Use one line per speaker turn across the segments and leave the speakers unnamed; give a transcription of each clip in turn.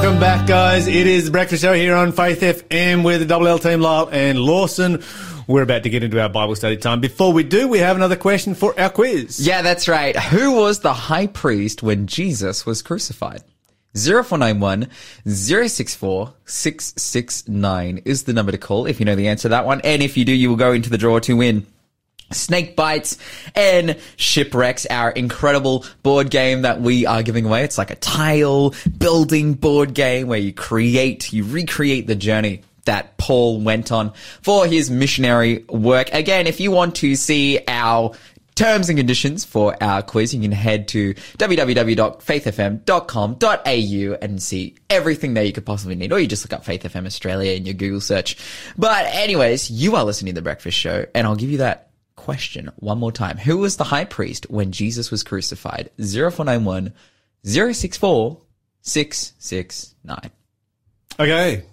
Welcome back, guys. It is the Breakfast Show here on Faith FM with the Double L team, Lyle and Lawson. We're about to get into our Bible study time. Before we do, we have another question for our quiz.
Yeah, that's right. Who was the high priest when Jesus was crucified? 0491 064 669 is the number to call if you know the answer to that one. And if you do, you will go into the draw to win Snake Bites and Shipwrecks, our incredible board game that we are giving away. It's like a tile building board game where you create, you recreate the journey that Paul went on for his missionary work. Again, if you want to see our terms and conditions for our quiz, you can head to www.faithfm.com.au and see everything that you could possibly need. Or you just look up Faith FM Australia in your Google search. But anyways, you are listening to The Breakfast Show and I'll give you that question one more time. Who was the high priest when Jesus was crucified? 0491 064 669.
Okay.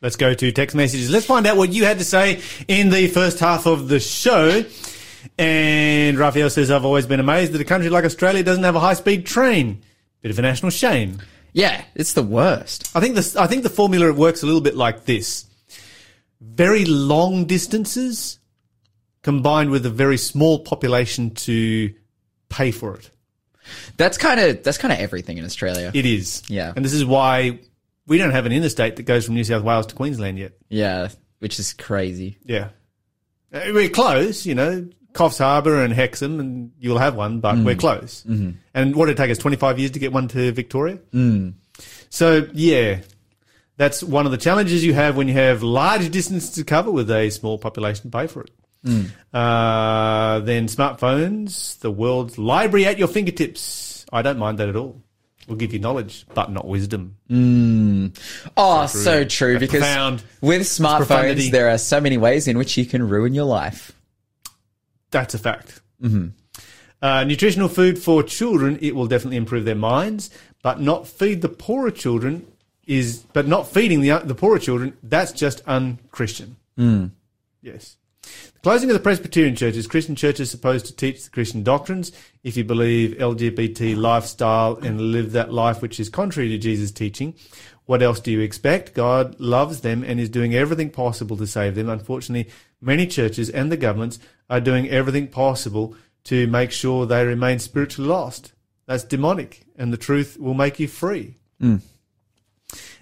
Let's go to text messages. Let's find out what you had to say in the first half of the show. And Raphael says, I've always been amazed that a country like Australia doesn't have a high speed train. Bit of a national shame.
Yeah, it's the worst.
I think this, I think the formula works a little bit like this. Very long distances combined with a very small population to pay for it.
That's kind of that's kind of everything in Australia.
It is.
Yeah.
And this is why we don't have an interstate that goes from New South Wales to Queensland yet.
yeah, which is crazy.
Yeah. Uh, We're close, you know, Coffs Harbour and Hexham, and you'll have one, but we're close. Mm-hmm. And what did it take us 25 years to get one to Victoria? Mm. So, yeah, that's one of the challenges you have when you have large distances to cover with a small population to pay for it. Uh, then smartphones, the world's library at your fingertips. I don't mind that at all. Will give you knowledge, but not wisdom.
Oh, so true.
That's
because
profound.
with smartphones, there are so many ways in which you can ruin your life.
That's a fact. Mm-hmm. Uh, nutritional food for children, it will definitely improve their minds, but not feed the poorer children is, but not feeding the the poorer children. That's just unchristian. Mm. Yes. The closing of the Presbyterian churches. Christian churches supposed to teach the Christian doctrines. If you believe LGBT lifestyle and live that life which is contrary to Jesus' teaching, what else do you expect? God loves them and is doing everything possible to save them. Unfortunately, many churches and the governments are doing everything possible to make sure they remain spiritually lost. That's demonic, and the truth will make you free. Hmm.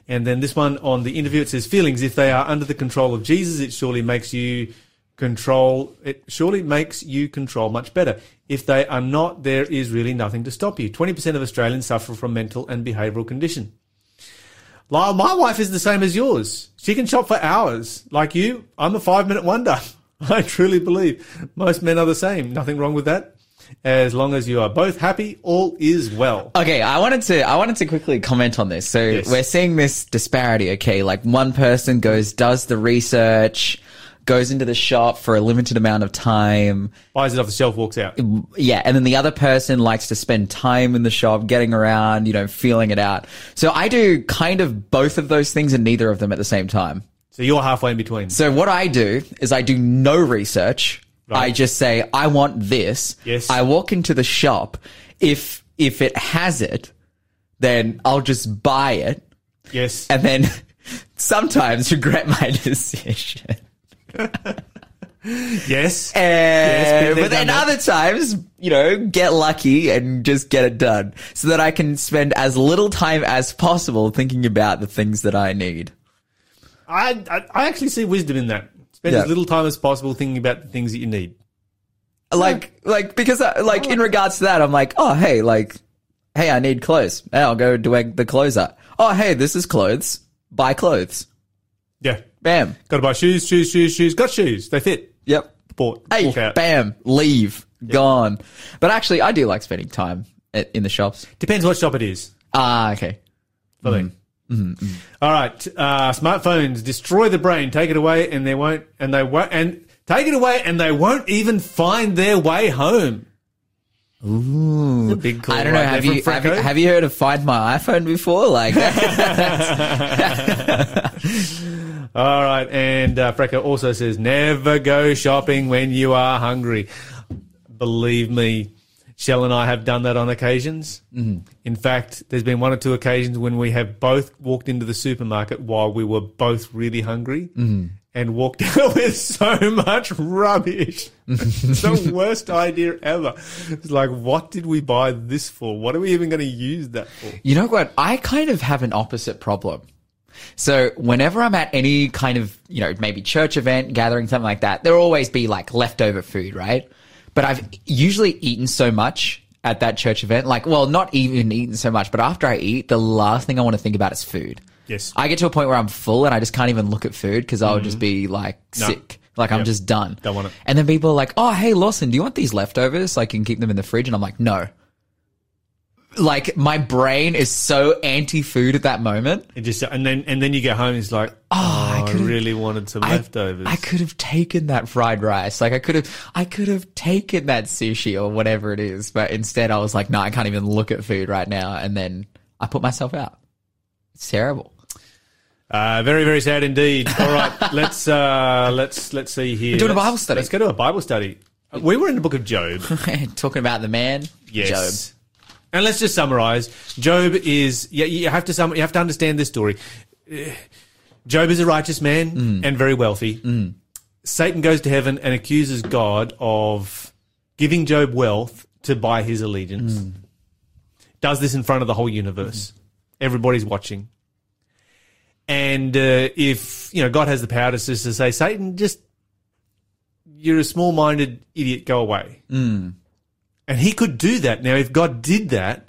And then this one on the interview, it says feelings. If they are under the control of Jesus, it surely makes you control. It surely makes you control much better. If they are not, there is really nothing to stop you. Twenty percent of Australians suffer from mental and behavioural condition. Lyle, my wife is the same as yours. She can shop for hours. Like you, I'm a five minute wonder. I truly believe most men are the same. Nothing wrong with that. As long as you are both happy, all is well.
Okay, I wanted to I wanted to quickly comment on this. So
Yes.
we're seeing this disparity, okay? Like one person goes does the research, goes into the shop for a limited amount of time.
Buys it off the shelf, walks out.
Yeah, and then the other person likes to spend time in the shop, getting around, you know, feeling it out. So I do kind of both of those things and neither of them at the same time.
So you're halfway in between.
So what I do is I do no research.
Right.
I just say I want this.
Yes.
I walk into the shop. If if it has it, then I'll just buy it
Yes.
and then sometimes regret my decision.
yes.
Eh,
Been there,
but then
done that.
other times, you know, get lucky and just get it done so that I can spend as little time as possible thinking about the things that I need.
I, I I actually see wisdom in that. Spend
Yeah.
as little time as possible thinking about the things that you need.
like like because I, like in regards to that i'm like oh hey like hey i need clothes hey i'll go to where the clothes are oh hey this is clothes buy clothes
Yeah.
bam
Got to buy shoes, shoes, shoes, shoes. Got shoes. They fit.
yep
Bought.
hey
Walk out.
bam leave gone but actually i do like spending time at, in the shops
Depends what shop it is.
ah okay
For them. All right. Uh, smartphones destroy the brain. Take it away, and they won't. And they won't. And take it away, and they won't even find their way home. Ooh, a big call
i don't know
right
have you, have you have you heard of find my iphone before like
All right, and uh, Freco also says never go shopping when you are hungry. Believe me, Shell and I have done that on occasions. Mm. In fact, there's been one or two occasions when we have both walked into the supermarket while we were both really hungry and walked out with so much rubbish. it's the worst idea ever. It's like, what did we buy this for? What are we even going to use that for?
You know what? I kind of have an opposite problem. So whenever I'm at any kind of, you know, maybe church event, gathering, something like that, there'll always be like leftover food, right? But I've usually eaten so much at that church event, like, well, not even eaten so much, but after I eat, the last thing I want to think about is food.
Yes.
I get to a point where I'm full and I just can't even look at food because I'll just mm-hmm. be like
No.
sick. Like I'm just done.
Don't want it.
And then people are like, "Oh, hey Lawson, do you want these leftovers? So I can keep them in the fridge." And I'm like, "No." Like my brain is so anti-food at that moment.
It just and then and then you get home. and It's like, oh,
I
I,
could've-
really wanted some
I-
leftovers.
I, could have taken that fried rice. Like I could have, I could have taken that sushi or whatever it is. But instead, I was like, no, I can't even look at food right now. And then I put myself out. It's terrible.
Uh, very, very sad indeed. All right, let's uh, let's let's see here.
We're doing a Bible study.
Let's go to a Bible study. We were in the book of Job.
Talking about the man,
Yes.
Job.
And let's just summarize. Job is yeah. You have to sum. You have to understand this story. Job is a righteous man
Mm.
and very wealthy. Satan goes to heaven and accuses God of giving Job wealth to buy his allegiance.
Mm.
Does this in front of the whole universe. Everybody's watching. And uh, if you know God has the power to to say, Satan, just you're a small-minded idiot, go away. And he could do that. Now, if God did that,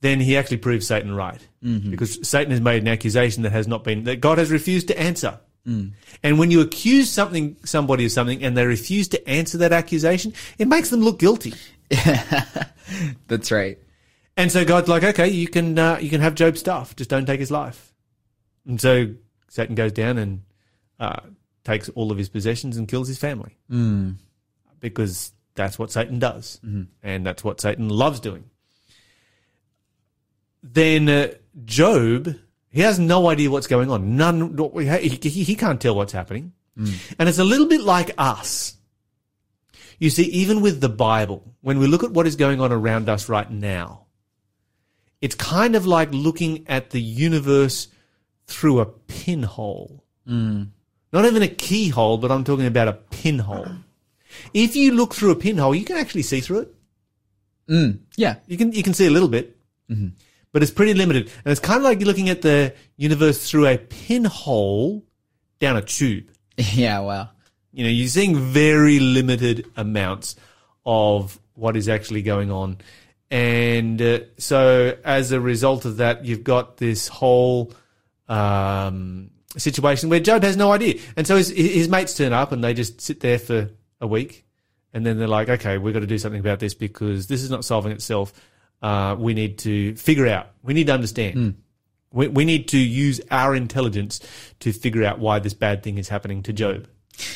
then he actually proves Satan right. Because Satan has made an accusation that has not been, that God has refused to answer. And when you accuse something, somebody of something, and they refuse to answer that accusation, it makes them look guilty.
That's right.
And so God's like, okay, you can, uh, you can have Job's stuff, just don't take his life. And so Satan goes down and uh, takes all of his possessions and kills his family. Because that's what Satan does. Mm-hmm. And that's what Satan loves doing. Then uh, Job, he has no idea what's going on. None, he, he, he can't tell what's happening. Mm. And it's a little bit like us. You see, even with the Bible, when we look at what is going on around us right now, it's kind of like looking at the universe through a pinhole. Mm. Not even a keyhole, but I'm talking about a pinhole. If you look through a pinhole, you can actually see through it.
Yeah.
You can you can see a little bit, but it's pretty limited. And it's kind of like you're looking at the universe through a pinhole down a tube.
Yeah. Wow.
You know, you're seeing very limited amounts of what is actually going on. And uh, so as a result of that, you've got this whole um, situation where Job has no idea. And so his, his mates turn up and they just sit there for a week. And then they're like, okay, we've got to do something about this because this is not solving itself. Uh, we need to figure out. We need to understand. We, we need to use our intelligence to figure out why this bad thing is happening to Job.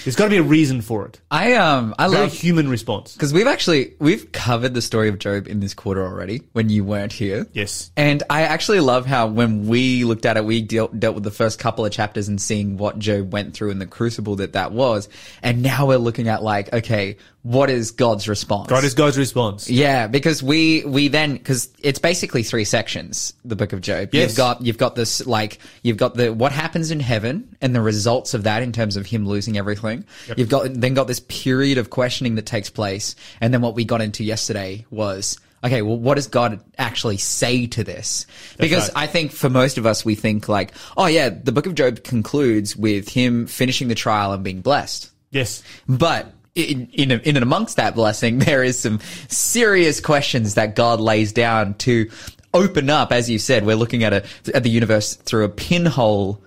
There's got to be a reason for it.
I um I
Very
love
human response.
because we've actually we've covered the story of Job in this quarter already when you weren't here.
Yes.
And I actually love how when we looked at it, we dealt, dealt with the first couple of chapters and seeing what Job went through in the crucible that that was. And now we're looking at like, okay, what is God's response?
God is God's response.
Yeah, because we we then because it's basically three sections. The Book of Job.
Yes.
You've got you've got this like you've got the what happens in heaven and the results of that in terms of him losing everything. You've got then got this period of questioning that takes place, and then what we got into yesterday was. Okay, well, what does God actually say to this? Because
right.
I think for most of us, we think like, oh yeah, the book of Job concludes with him finishing the trial and being blessed.
Yes.
But in, in, in and amongst that blessing, there is some serious questions that God lays down to open up. As you said, we're looking at a at the universe through a pinhole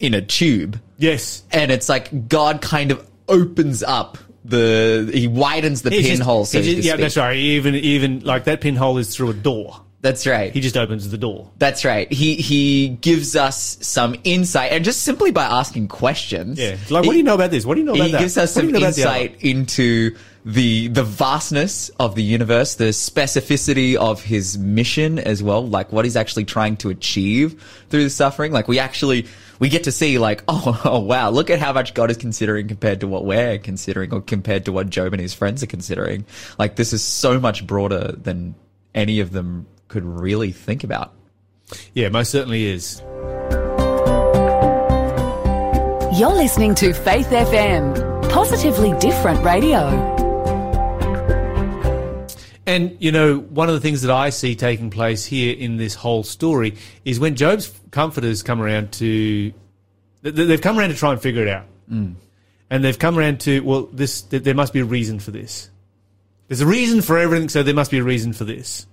in a tube,
Yes.
and it's like God kind of opens up the he widens the
He just-
pinhole. So
just- yeah, that's right. Even even like that pinhole is through a door.
That's right.
He just opens the door.
That's right. He he gives us some insight, and just simply by asking questions.
Yeah. Like, what do you know about this? What do you know about
he
that?
gives us some
you know about the
insight into the the vastness of the universe, the specificity of his mission as well, like what he's actually trying to achieve through the suffering. Like we actually we get to see like, oh, oh wow, look at how much God is considering compared to what we're considering or compared to what Job and his friends are considering. Like this is so much broader than any of them could really think about.
Yeah, most certainly is.
You're listening to Faith FM, positively different radio.
And, you know, one of the things that I see taking place here in this whole story is when Job's comforters come around to, they've come around to try and figure it out.
Mm.
And they've come around to, well, this, there must be a reason for this. There's a reason for everything, so there must be a reason for this.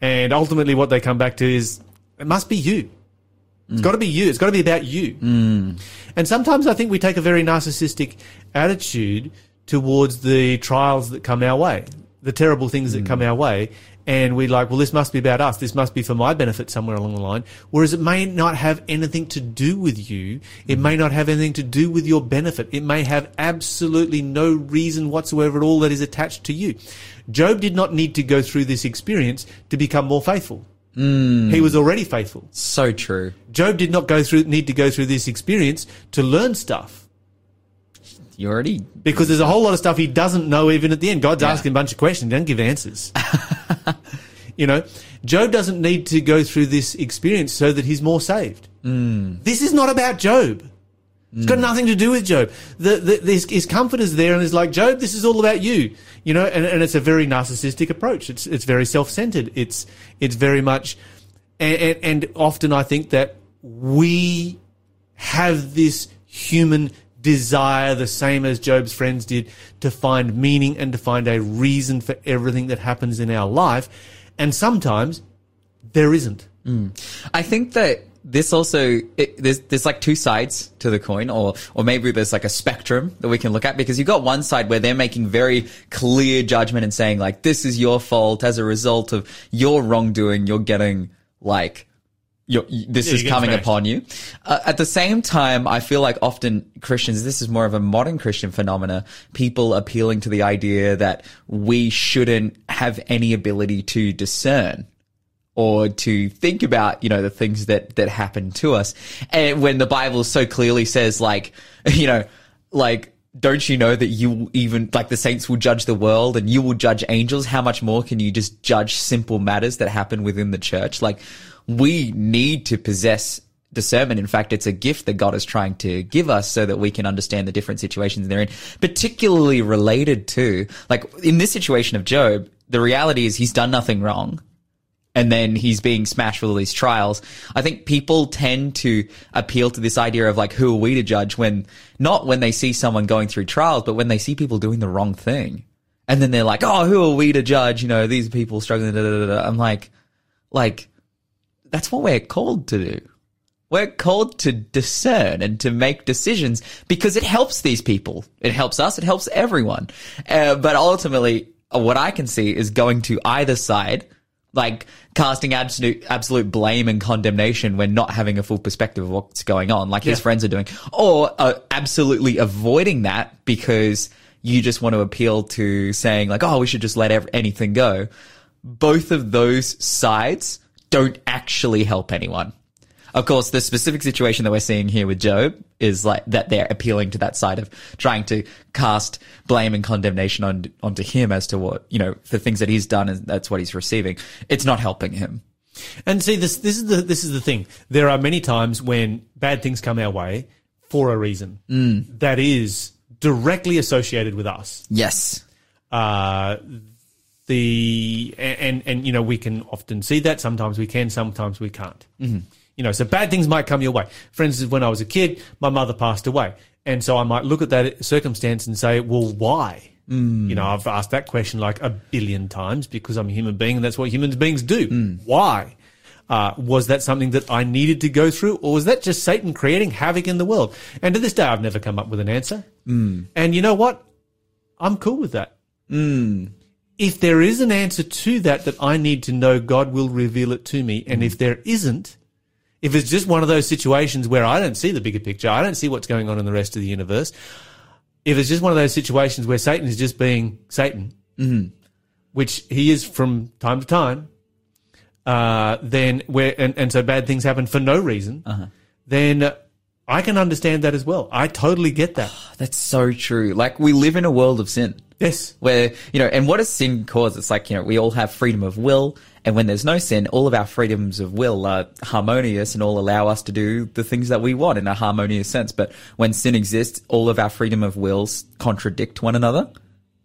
And ultimately what they come back to is, it must be you. It's got to be you. It's got to be about you.
Mm.
And sometimes I think we take a very narcissistic attitude towards the trials that come our way the terrible things that come our way. And we're like, well, this must be about us. This must be for my benefit somewhere along the line. Whereas it may not have anything to do with you. It mm-hmm. may not have anything to do with your benefit. It may have absolutely no reason whatsoever at all that is attached to you. Job did not need to go through this experience to become more faithful. Mm. He was already faithful.
So true.
Job did not go through, need to go through this experience to learn stuff
You already
because there's a whole lot of stuff he doesn't know even at the end. God's
Yeah.
asking a bunch of questions, he doesn't give answers. you know, Job doesn't need to go through this experience so that he's more saved. Mm. This is not about Job. It's got mm. nothing to do with Job. The, the, his, his comfort is there and it's like, Job, this is all about you. You know, and, and it's a very narcissistic approach. It's, it's very self-centered. It's, it's very much, and, and, and often I think that we have this human desire, the same as Job's friends did, to find meaning and to find a reason for everything that happens in our life. And sometimes there isn't. Mm.
I think that this also it, there's there's like two sides to the coin, or or maybe there's like a spectrum that we can look at because you've got one side where they're making very clear judgment and saying like this is your fault as a result of your wrongdoing. You're getting like. You're, this
Yeah,
is coming
smashed.
upon you. Uh, at the same time, I feel like often Christians, this is more of a modern Christian phenomena, people appealing to the idea that we shouldn't have any ability to discern or to think about, you know, the things that, that happen to us. And when the Bible so clearly says like, you know, like, don't you know that you will even, like the saints will judge the world and you will judge angels? How much more can you just judge simple matters that happen within the church? Like, we need to possess discernment. In fact, it's a gift that God is trying to give us so that we can understand the different situations they're in, particularly related to, like, in this situation of Job, the reality is he's done nothing wrong and then he's being smashed with all these trials. I think people tend to appeal to this idea of like, who are we to judge when not when they see someone going through trials, but when they see people doing the wrong thing. And then they're like, oh, who are we to judge? You know, these people struggling. Da, da, da. I'm like, like, that's what we're called to do. We're called to discern and to make decisions because it helps these people. It helps us. It helps everyone. Uh, but ultimately, uh, what I can see is going to either side, like casting absolute, absolute blame and condemnation when not having a full perspective of what's going on, like his friends are doing, or uh, absolutely avoiding that because you just want to appeal to saying like, oh, we should just let ev- anything go. Both of those sides don't actually help anyone. Of course, the specific situation that we're seeing here with Job is like that they're appealing to that side of trying to cast blame and condemnation on onto him as to what you know the things that he's done and that's what he's receiving. It's not helping him.
And see, this this is the this is the thing. There are many times when bad things come our way for a reason that is directly associated with us.
Yes.
Uh, the and and you know we can often see that. Sometimes we can, sometimes we can't. Mm-hmm. You know, so bad things might come your way. For instance, when I was a kid, my mother passed away, and so I might look at that circumstance and say, "Well, why?" You know, I've asked that question like a billion times because I'm a human being, and that's what human beings do. Why? Uh, was that something that I needed to go through, or was that just Satan creating havoc in the world? And to this day, I've never come up with an answer. And you know what? I'm cool with that. If there is an answer to that that I need to know, God will reveal it to me. And if mm. there isn't, if it's just one of those situations where I don't see the bigger picture, I don't see what's going on in the rest of the universe, if it's just one of those situations where Satan is just being Satan, mm-hmm. which he is from time to time, uh, then where and, and so bad things happen for no reason, uh-huh. then I can understand that as well. I totally get that.
Ah, that's so true. Like we live in a world of sin.
Yes.
where you know and what does sin cause? It's like you know we all have freedom of will and when there's no sin all of our freedoms of will are harmonious and all allow us to do the things that we want in a harmonious sense. But when sin exists all of our freedom of wills contradict one another.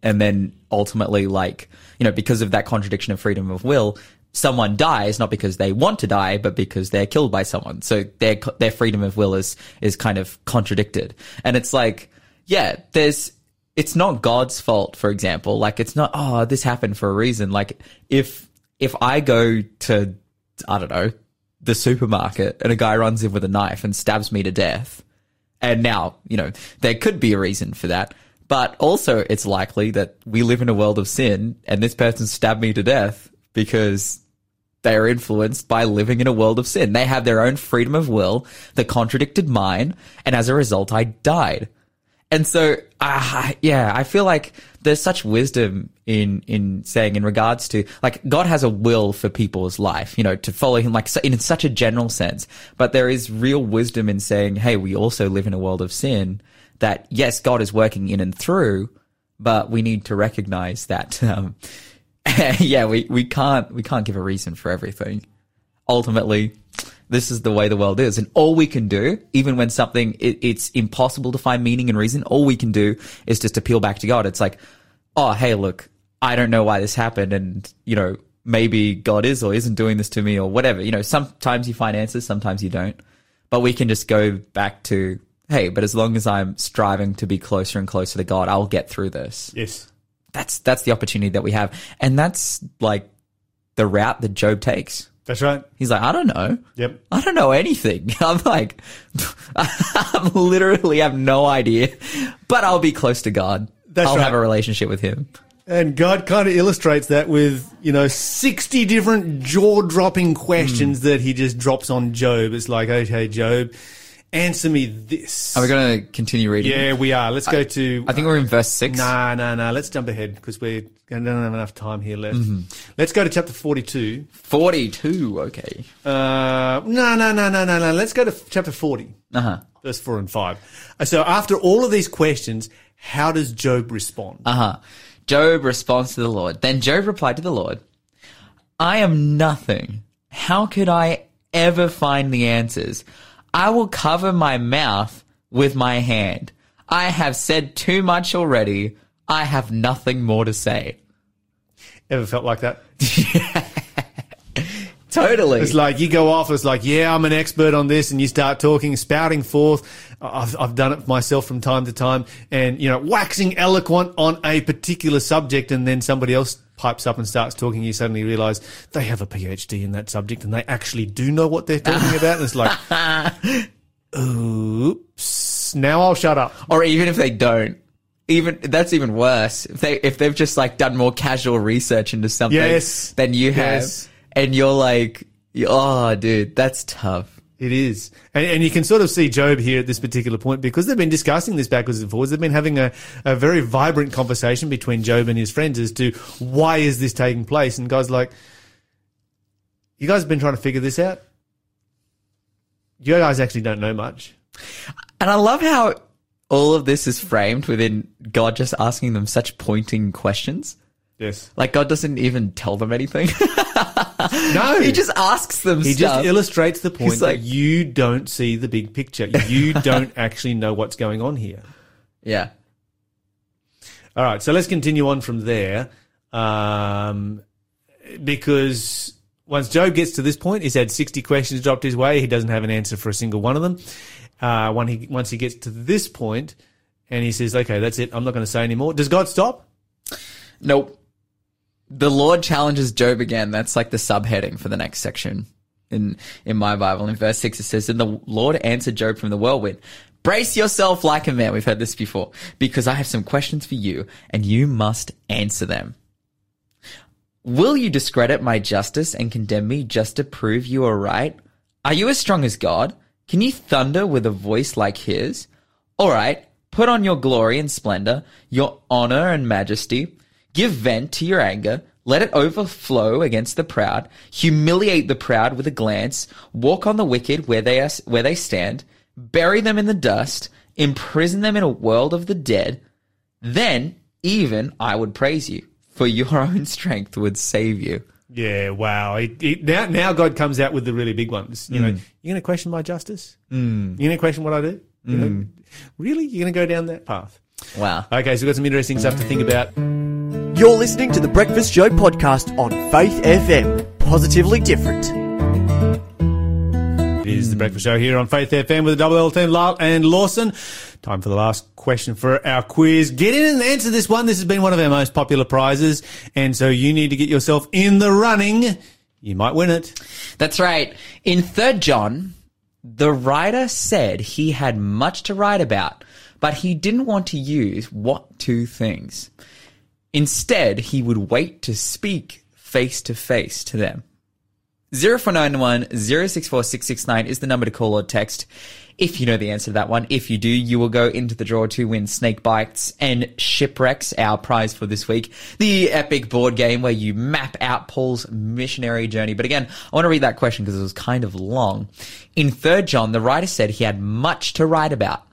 And then ultimately like you know because of that contradiction of freedom of will someone dies not because they want to die but because they're killed by someone. So their their freedom of will is is kind of contradicted. And it's like yeah there's it's not God's fault, for example. Like it's not, oh, this happened for a reason. Like if, if I go to, I don't know, the supermarket and a guy runs in with a knife and stabs me to death, and now, you know, there could be a reason for that. But also it's likely that we live in a world of sin and this person stabbed me to death because they are influenced by living in a world of sin. They have their own freedom of will that contradicted mine. And as a result, I died. And so, uh, yeah, I feel like there's such wisdom in, in saying in regards to, like, God has a will for people's life, you know, to follow him, like, in such a general sense. But there is real wisdom in saying, hey, we also live in a world of sin that, yes, God is working in and through, but we need to recognize that, um, yeah, we, we can't, we can't give a reason for everything ultimately this is the way the world is. And all we can do even when something it, it's impossible to find meaning and reason all we can do is just appeal back to god. It's like oh hey look i don't know why this happened and you know maybe god is or isn't doing this to me or whatever. You know sometimes you find answers sometimes you don't. But we can just go back to hey but as long as i'm striving to be closer and closer to god i'll get through this.
Yes.
that's that's the opportunity that we have. And that's like the route that job takes
That's right.
He's like, I don't know.
Yep.
I don't know anything. I'm like, I literally have no idea, but I'll be close to God.
That's
I'll
right.
have a relationship with Him.
And God kind of illustrates that with, you know, 60 different jaw dropping questions
Hmm.
that he just drops on Job. It's like, okay, Job, answer me this.
Are we going to continue reading?
yeah, we are. Let's go to.
I think we're in verse six.
Nah, nah, nah. Let's jump ahead because we don't have enough time here left.
Mm-hmm.
Let's go to chapter 42.
42. Okay.
Uh, no, no, no, no, no, no. Let's go to chapter 40,
Uh huh.
verse 4 and 5. Uh, So after all of these questions, how does Job respond?
Uh huh. Job responds to the Lord. Then Job replied to the Lord, I am nothing. How could I ever find the answers? I will cover my mouth with my hand. I have said too much already. I have nothing more to say.
Ever felt like that?
Totally.
It's like you go off. It's like, yeah, I'm an expert on this, and you start talking, spouting forth. I've, I've done it myself from time to time, and you know, waxing eloquent on a particular subject, and then somebody else pipes up and starts talking. You suddenly realise they have a PhD in that subject, and they actually do know what they're talking about. And it's like, oops. Now I'll shut up.
or even if they don't. Even that's even worse. If they if they've just like done more casual research into something
Yes.
than you have,
Yes.
and you're like, oh, dude, that's tough.
It is. And, and you can sort of see Job here at this particular point because they've been discussing this backwards and forwards. They've been having a, a very vibrant conversation between Job and his friends as to why is this taking place. And guys like, you guys have been trying to figure this out? You guys actually don't know much.
And I love how all of this is framed within God just asking them such pointing questions.
Yes.
Like God doesn't even tell them anything.
No.
he just asks them
he
stuff.
just illustrates the point
He's like-
that you don't see the big picture. You don't actually know what's going on here.
yeah.
All right, so let's continue on from there, um, because once Job gets to this point, he's had sixty questions dropped his way. He doesn't have an answer for a single one of them. Uh, when he once he gets to this point, and he says, "Okay, that's it. I'm not going to say anymore." Does God stop?
Nope. The Lord challenges Job again. That's like the subheading for the next section in in my Bible. In verse six, it says, "And the Lord answered Job from the whirlwind." Brace yourself like a man. We've heard this before because I have some questions for you and you must answer them. Will you discredit my justice and condemn me just to prove you are right? Are you as strong as God? Can you thunder with a voice like his? All right, Put on your glory and splendor, your honor and majesty. Give vent to your anger. Let it overflow against the proud. Humiliate the proud with a glance. Walk on the wicked where they are, where they stand. Bury them in the dust. Imprison them in a world of the dead. Then even I would praise you, for your own strength would save you.
Yeah, wow. It, it, now, now God comes out with the really big ones. You know, you're going to question my justice? Mm. You're going to question what I do? You know, really? You're going to go down that path?
Wow.
Okay, so we've got some interesting stuff to think about.
You're listening to the Breakfast Show podcast on Faith FM. Positively different.
It is the Breakfast Show here on Faith FM with the double L team, Lyle and Lawson. Time for the last question for our quiz. Get in and answer this one. This has been one of our most popular prizes, and so you need to get yourself in the running. You might win it.
That's right. In 3rd John, the writer said he had much to write about, but he didn't want to use what two things. Instead, he would wait to speak face to face to them. 0491 064 669 is the number to call or text. If you know the answer to that one, if you do, you will go into the draw to win Snake Bites and Shipwrecks, our prize for this week. The epic board game where you map out Paul's missionary journey. But again, I want to read that question because it was kind of long. In 3rd John, the writer said he had much to write about,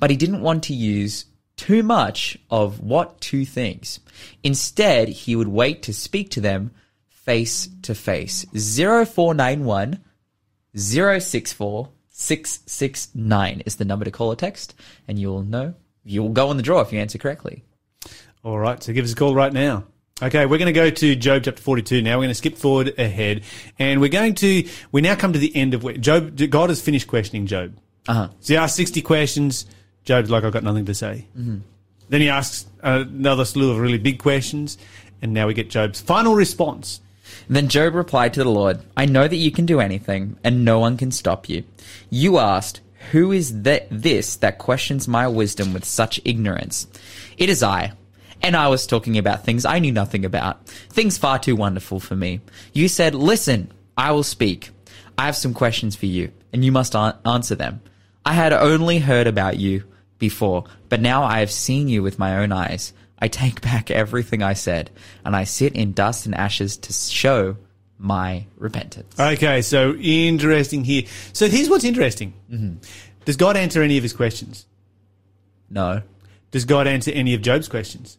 but he didn't want to use too much of what two things. Instead, he would wait to speak to them face to face. 0491 064 669 is the number to call or text, and you'll know. You'll go on the draw if you answer correctly.
All right, so give us a call right now. Okay, we're going to go to Job chapter 42 now. We're going to skip forward ahead, and we're going to, we now come to the end of where Job, God has finished questioning Job.
Uh-huh.
So he asked 60 questions. Job's like, I've got nothing to say.
Mm-hmm.
Then he asks another slew of really big questions, and now we get Job's final response.
Then Job replied to the Lord, I know that you can do anything, and no one can stop you. You asked, Who is this that questions my wisdom with such ignorance? It is I. And I was talking about things I knew nothing about, things far too wonderful for me. You said, Listen, I will speak. I have some questions for you, and you must an- answer them. I had only heard about you before, but now I have seen you with my own eyes. I take back everything I said, and I sit in dust and ashes to show my repentance.
Okay, so interesting here. So here's what's interesting.
Mm-hmm.
Does God answer any of his questions?
No,
Does God answer any of Job's questions?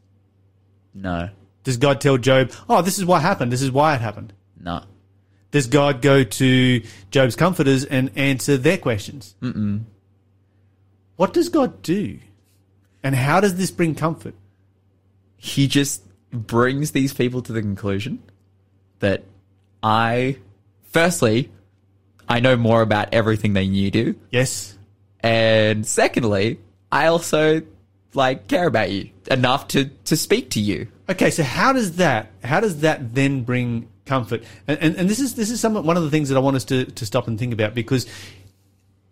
no,
Does God tell Job, oh, this is what happened, this is why it happened?
no.
Does God go to Job's comforters and answer their questions? Mm-mm. What does God do? And how does this bring comfort?
He just brings these people to the conclusion that I, firstly, I know more about everything than you do.
Yes?
And secondly, I also like care about you enough to, to speak to you.
Okay, so how does that how does that then bring comfort? And and, and this is this is some one of the things that I want us to, to stop and think about because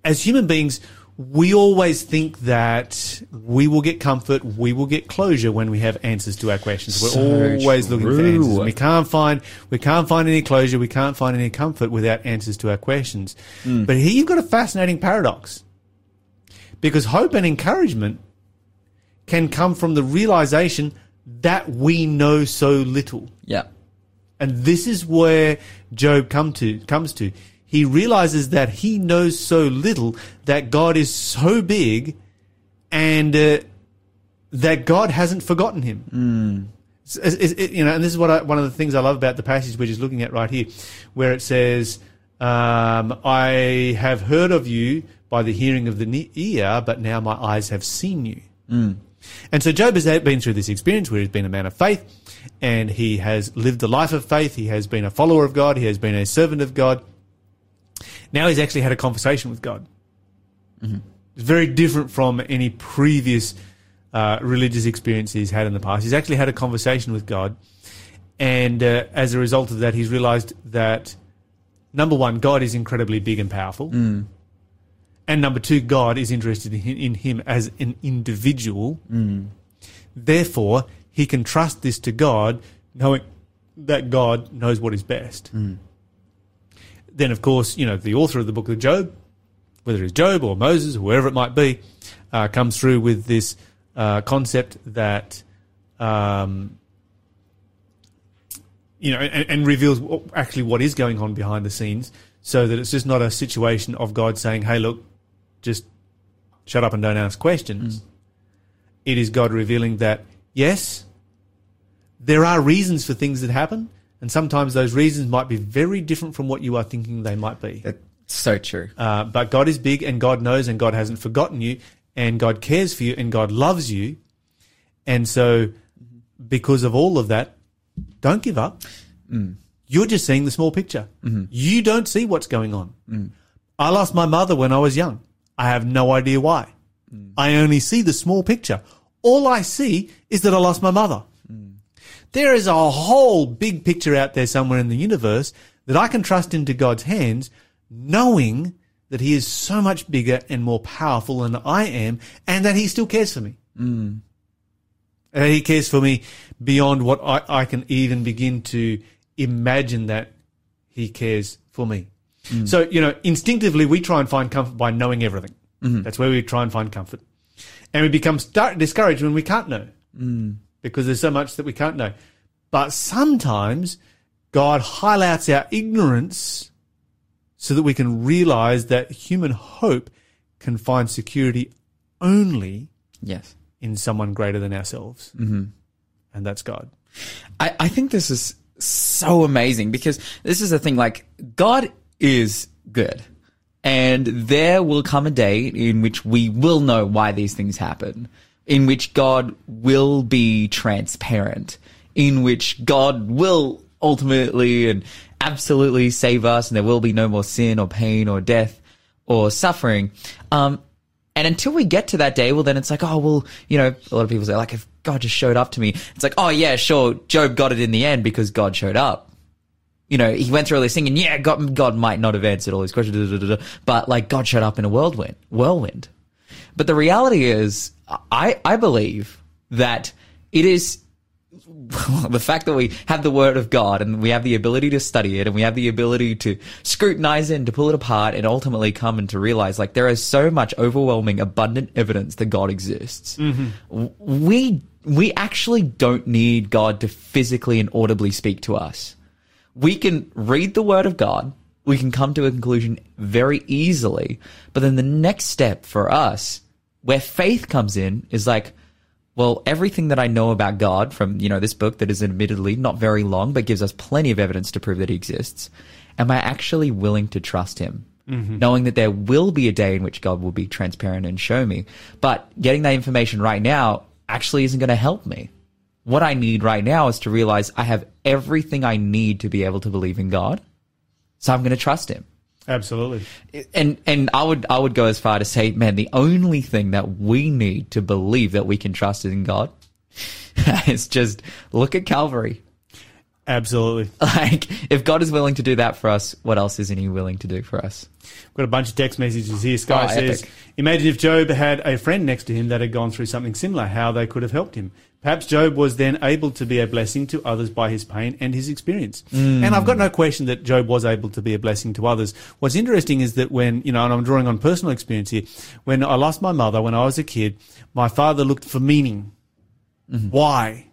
as human beings, we always think that we will get comfort, we will get closure when we have answers to our questions. We're
So
always looking for
true.
answers. We can't find we can't find any closure, we can't find any comfort without answers to our questions. Hmm. But here you've got a fascinating paradox. Because hope and encouragement can come from the realization that we know so little.
Yeah.
And this is where Job come to comes to. He realizes that he knows so little that God is so big, and uh, that God hasn't forgotten him. It's- it's- it- you know, and this is what I, one of the things I love about the passage we're just looking at right here, where it says, um, "I have heard of you by the hearing of the ear, but now my eyes have seen you." And so Job has been through this experience where he's been a man of faith and he has lived the life of faith. He has been a follower of God. He has been a servant of God. Now he's actually had a conversation with God. It's very different from any previous uh, religious experience he's had in the past. He's actually had a conversation with God. And uh, as a result of that, he's realized that number one, God is incredibly big and powerful. And number two, God is interested in him, in him as an individual. Therefore, he can trust this to God, knowing that God knows what is best. Then, of course, you know, the author of the book of Job whether it's Job or Moses, whoever it might be, uh, comes through with this uh, concept that, um, you know, and, and reveals what, actually what is going on behind the scenes, so that it's just not a situation of God saying, "Hey, look, just shut up and don't ask questions." It is God revealing that yes, there are reasons for things that happen, and sometimes those reasons might be very different from what you are thinking they might be.
That's so true.
Uh, but God is big and God knows and God hasn't forgotten you and God cares for you and God loves you. And so, because of all of that, don't give up. Mm. You're just seeing the small picture. Mm-hmm. You don't see what's going on. Mm. I lost my mother when I was young. I have no idea why. Mm. I only see the small picture. All I see is that I lost my mother. There is a whole big picture out there somewhere in the universe that I can trust into God's hands, knowing that He is so much bigger and more powerful than I am, and that He still cares for me. Mm. And He cares for me beyond what I, I can even begin to imagine that He cares for me. Mm. So, you know, instinctively we try and find comfort by knowing everything. Mm-hmm. That's where we try and find comfort. And we become start, discouraged when we can't know mm. Because there's so much that we can't know. But sometimes God highlights our ignorance so that we can realize that human hope can find security only
Yes.
in someone greater than ourselves. Mm-hmm. And that's God.
I, I think this is so amazing because this is the thing like God is good. And there will come a day in which we will know why these things happen, in which God will be transparent, in which God will ultimately and absolutely save us, and there will be no more sin or pain or death or suffering. Um, and until we get to that day, well, then it's like, oh, well, you know, a lot of people say, like, if God just showed up to me, it's like, oh, yeah, sure, Job got it in the end because God showed up. You know, he went through all this thing, and yeah, God, God might not have answered all these questions, but like, God showed up in a whirlwind, whirlwind. But the reality is, I, I believe that it is the fact that we have the word of God and we have the ability to study it and we have the ability to scrutinize it and to pull it apart and ultimately come and to realize like there is so much overwhelming abundant evidence that God exists. Mm-hmm. W- We we actually don't need God to physically and audibly speak to us. We can read the word of God, we can come to a conclusion very easily, but then the next step for us where faith comes in is like well, everything that I know about God from, you know, this book that is admittedly not very long, but gives us plenty of evidence to prove that he exists, am I actually willing to trust him? Mm-hmm. Knowing that there will be a day in which God will be transparent and show me. But getting that information right now actually isn't going to help me. What I need right now is to realize I have everything I need to be able to believe in God. So I'm going to trust him
Absolutely.
and and I would I would go as far to say, man, the only thing that we need to believe that we can trust in God is just look at Calvary.
Absolutely.
Like, if God is willing to do that for us, what else isn't He willing to do for us?
We've got a bunch of text messages here. Sky
Oh,
says,
epic.
Imagine if Job had a friend next to him that had gone through something similar, how they could have helped him. Perhaps Job was then able to be a blessing to others by his pain and his experience.
Mm.
And I've got no question that Job was able to be a blessing to others. What's interesting is that when, you know, and I'm drawing on personal experience here, when I lost my mother when I was a kid, my father looked for meaning.
Mm-hmm.
Why?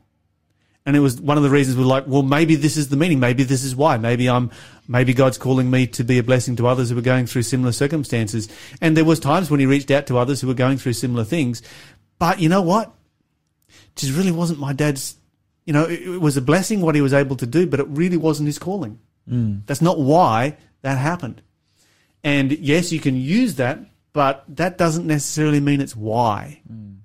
And it was one of the reasons we're like, well, maybe this is the meaning. Maybe this is why. Maybe I'm, maybe God's calling me to be a blessing to others who are going through similar circumstances. And there was times when he reached out to others who were going through similar things. But you know what? It just really wasn't my dad's, you know, it, it was a blessing what he was able to do, but it really wasn't his calling. Mm. That's not why that happened. And yes, you can use that, but that doesn't necessarily mean it's why. Mm.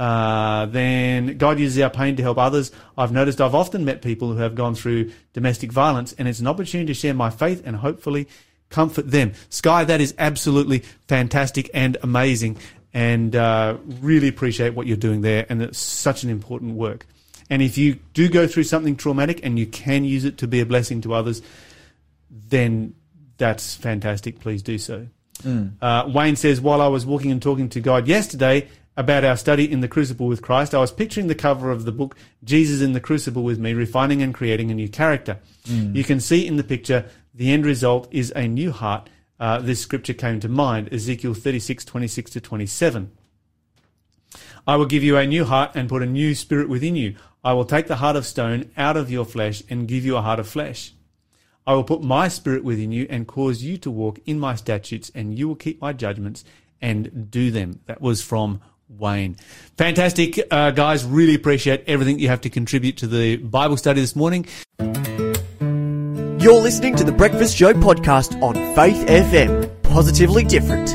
Uh, then God uses our pain to help others. I've noticed I've often met people who have gone through domestic violence, and it's an opportunity to share my faith and hopefully comfort them. Sky, that is absolutely fantastic and amazing, and uh, really appreciate what you're doing there. And it's such an important work. And if you do go through something traumatic and you can use it to be a blessing to others, then that's fantastic. Please do so. Uh, Wayne says, while I was walking and talking to God yesterday about our study in the crucible with Christ, I was picturing the cover of the book, Jesus in the Crucible with Me, refining and creating a new character. You can see in the picture the end result is a new heart, uh, this scripture came to mind Ezekiel 36, 26 to 27. I will give you a new heart and put a new spirit within you. I will take the heart of stone out of your flesh and give you a heart of flesh. I will put my spirit within you and cause you to walk in my statutes, and you will keep my judgments and do them. That was from Wayne. Fantastic, uh, guys. Really appreciate everything you have to contribute to the Bible study this morning.
You're listening to the Breakfast Show podcast on Faith FM. Positively different.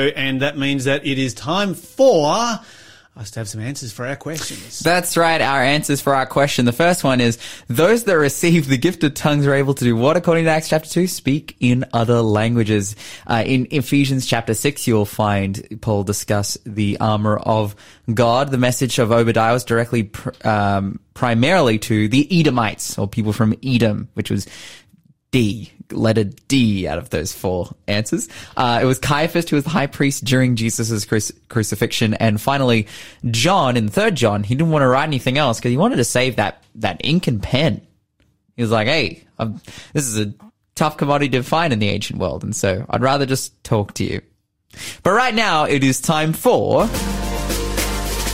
And that means that it is time for us to have some answers for our questions.
That's right. Our answers for our question. The first one is those that receive the gift of tongues are able to do what according to Acts chapter 2? Speak in other languages. Uh, in Ephesians chapter 6, you'll find Paul discuss the armor of God. The message of Obadiah was directly, pr- um, primarily to the Edomites or people from Edom, which was D, letter D out of those four answers. Uh, it was Caiaphas who was the high priest during Jesus' cruci- crucifixion. And finally, John in third John, he didn't want to write anything else because he wanted to save that, that ink and pen. He was like, hey, I'm, this is a tough commodity to find in the ancient world. And so I'd rather just talk to you. But right now it is time for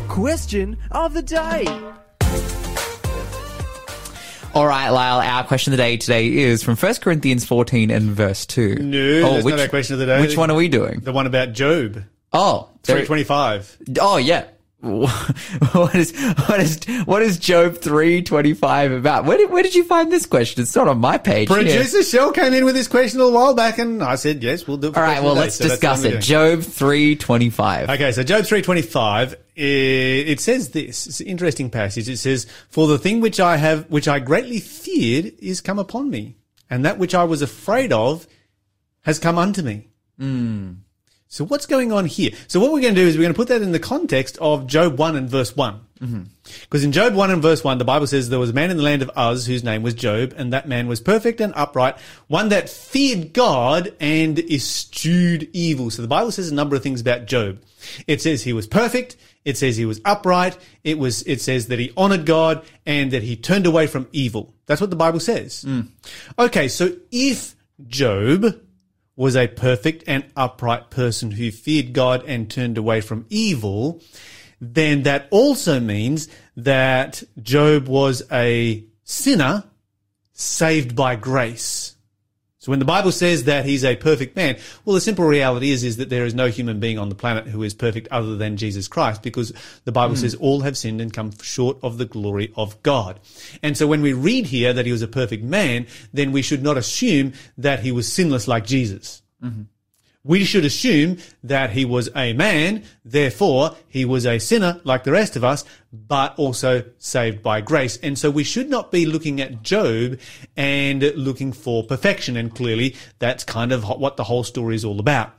Question of the day.
All right, Lyle, our question of the day today is from 1 Corinthians 14 and verse 2.
No, that's oh, not our question of the day.
Which one are we doing?
The one about Job.
Oh,
325.
oh yeah. what is what is what is Job three twenty five about? Where did where did you find this question? It's not on my page.
Producer Shell came in with this question a little while back, and I said, yes, we'll do it. For
All right, well
of the day.
let's
So
discuss it. Job three twenty five.
Okay, so Job 325, it, Uh, it says this. It's an interesting passage. It says, For the thing which I have, which I greatly feared is come upon me, and that which I was afraid of has come unto me. Hmm. So what's going on here? So what we're going to do is we're going to put that in the context of Job 1 and verse one mm-hmm. Because in Job 1 and verse 1, the Bible says there was a man in the land of Uz whose name was Job, and that man was perfect and upright, one that feared God and eschewed evil. So the Bible says a number of things about Job. It says he was perfect. It says he was upright. It was, it says that he honored God and that he turned away from evil. That's what the Bible says. Hmm. Okay. So if Job was a perfect and upright person who feared God and turned away from evil, then that also means that Job was a sinner saved by grace. So when the Bible says that he's a perfect man, well, the simple reality is, is that there is no human being on the planet who is perfect other than Jesus Christ because the Bible hmm. says all have sinned and come short of the glory of God. And so when we read here that he was a perfect man, then we should not assume that he was sinless like Jesus. Mm-hmm. We should assume that he was a man, therefore he was a sinner like the rest of us, but also saved by grace. And so we should not be looking at Job and looking for perfection. And clearly that's kind of what the whole story is all about.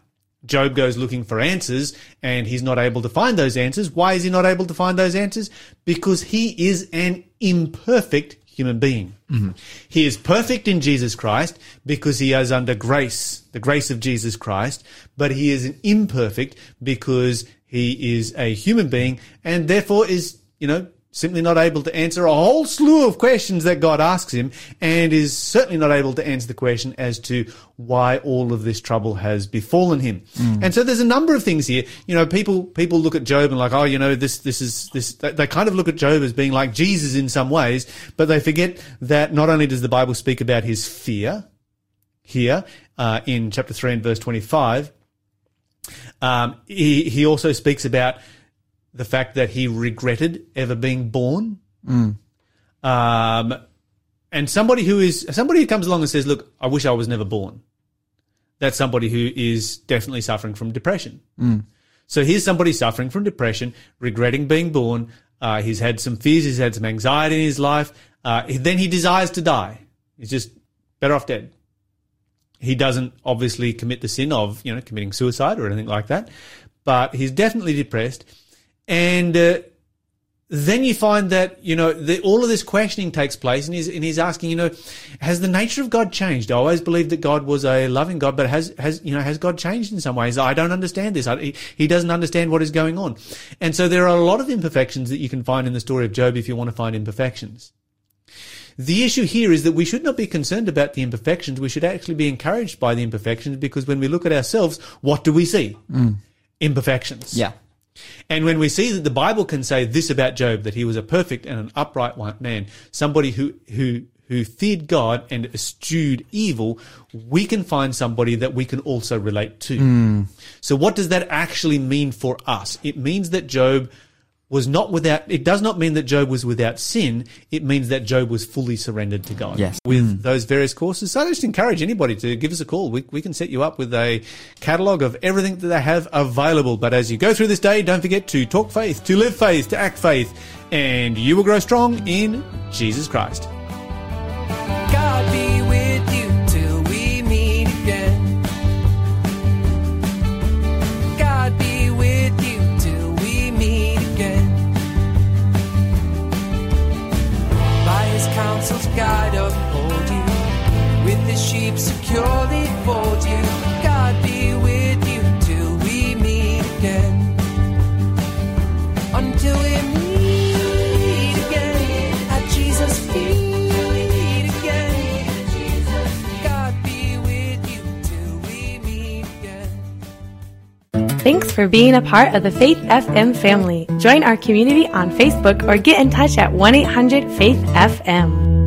Job goes looking for answers and he's not able to find those answers. Why is he not able to find those answers? Because he is an imperfect human being. Mm-hmm. He is perfect in Jesus Christ because he is under grace, the grace of Jesus Christ, but he is an imperfect because he is a human being and therefore is, you know, simply not able to answer a whole slew of questions that God asks him and is certainly not able to answer the question as to why all of this trouble has befallen him. And so there's a number of things here. You know, people, people look at Job and like, oh, you know, this, this is, this, they they kind of look at Job as being like Jesus in some ways, but they forget that not only does the Bible speak about his fear here, uh, in chapter 3 and verse 25, um, he, he also speaks about the fact that he regretted ever being born. Um, and somebody who is somebody who comes along and says, "Look, I wish I was never born." That's somebody who is definitely suffering from depression. So here's somebody suffering from depression, regretting being born. Uh, he's had some fears. He's had some anxiety in his life. Uh, then he desires to die. He's just better off dead. He doesn't obviously commit the sin of, you know, committing suicide or anything like that, but he's definitely depressed. And uh, then you find that you know the, all of this questioning takes place, and he's and he's asking, you know, has the nature of God changed? I always believed that God was a loving God, but has has you know has God changed in some ways? I don't understand this. I, he, he doesn't understand what is going on, and so there are a lot of imperfections that you can find in the story of Job if you want to find imperfections. The issue here is that we should not be concerned about the imperfections. We should actually be encouraged by the imperfections because when we look at ourselves, what do we see? Imperfections.
Yeah.
And when we see that the Bible can say this about Job, that he was a perfect and an upright one man, somebody who, who, who feared God and eschewed evil, we can find somebody that we can also relate to. Hmm. So what does that actually mean for us? It means that Job was not without, it does not mean that Job was without sin. It means that Job was fully surrendered to God.
Yes.
With mm. those various courses. So I just encourage anybody to give us a call. We, we can set you up with a catalogue of everything that they have available. But as you go through this day, don't forget to talk faith, to live faith, to act faith, and you will grow strong in Jesus Christ.
God be securely fold you. God be with you till we meet again. Until we meet again at Jesus' feet.
Thanks for being a part of the Faith FM family. Join our community on Facebook or get in touch at 1 800 Faith FM.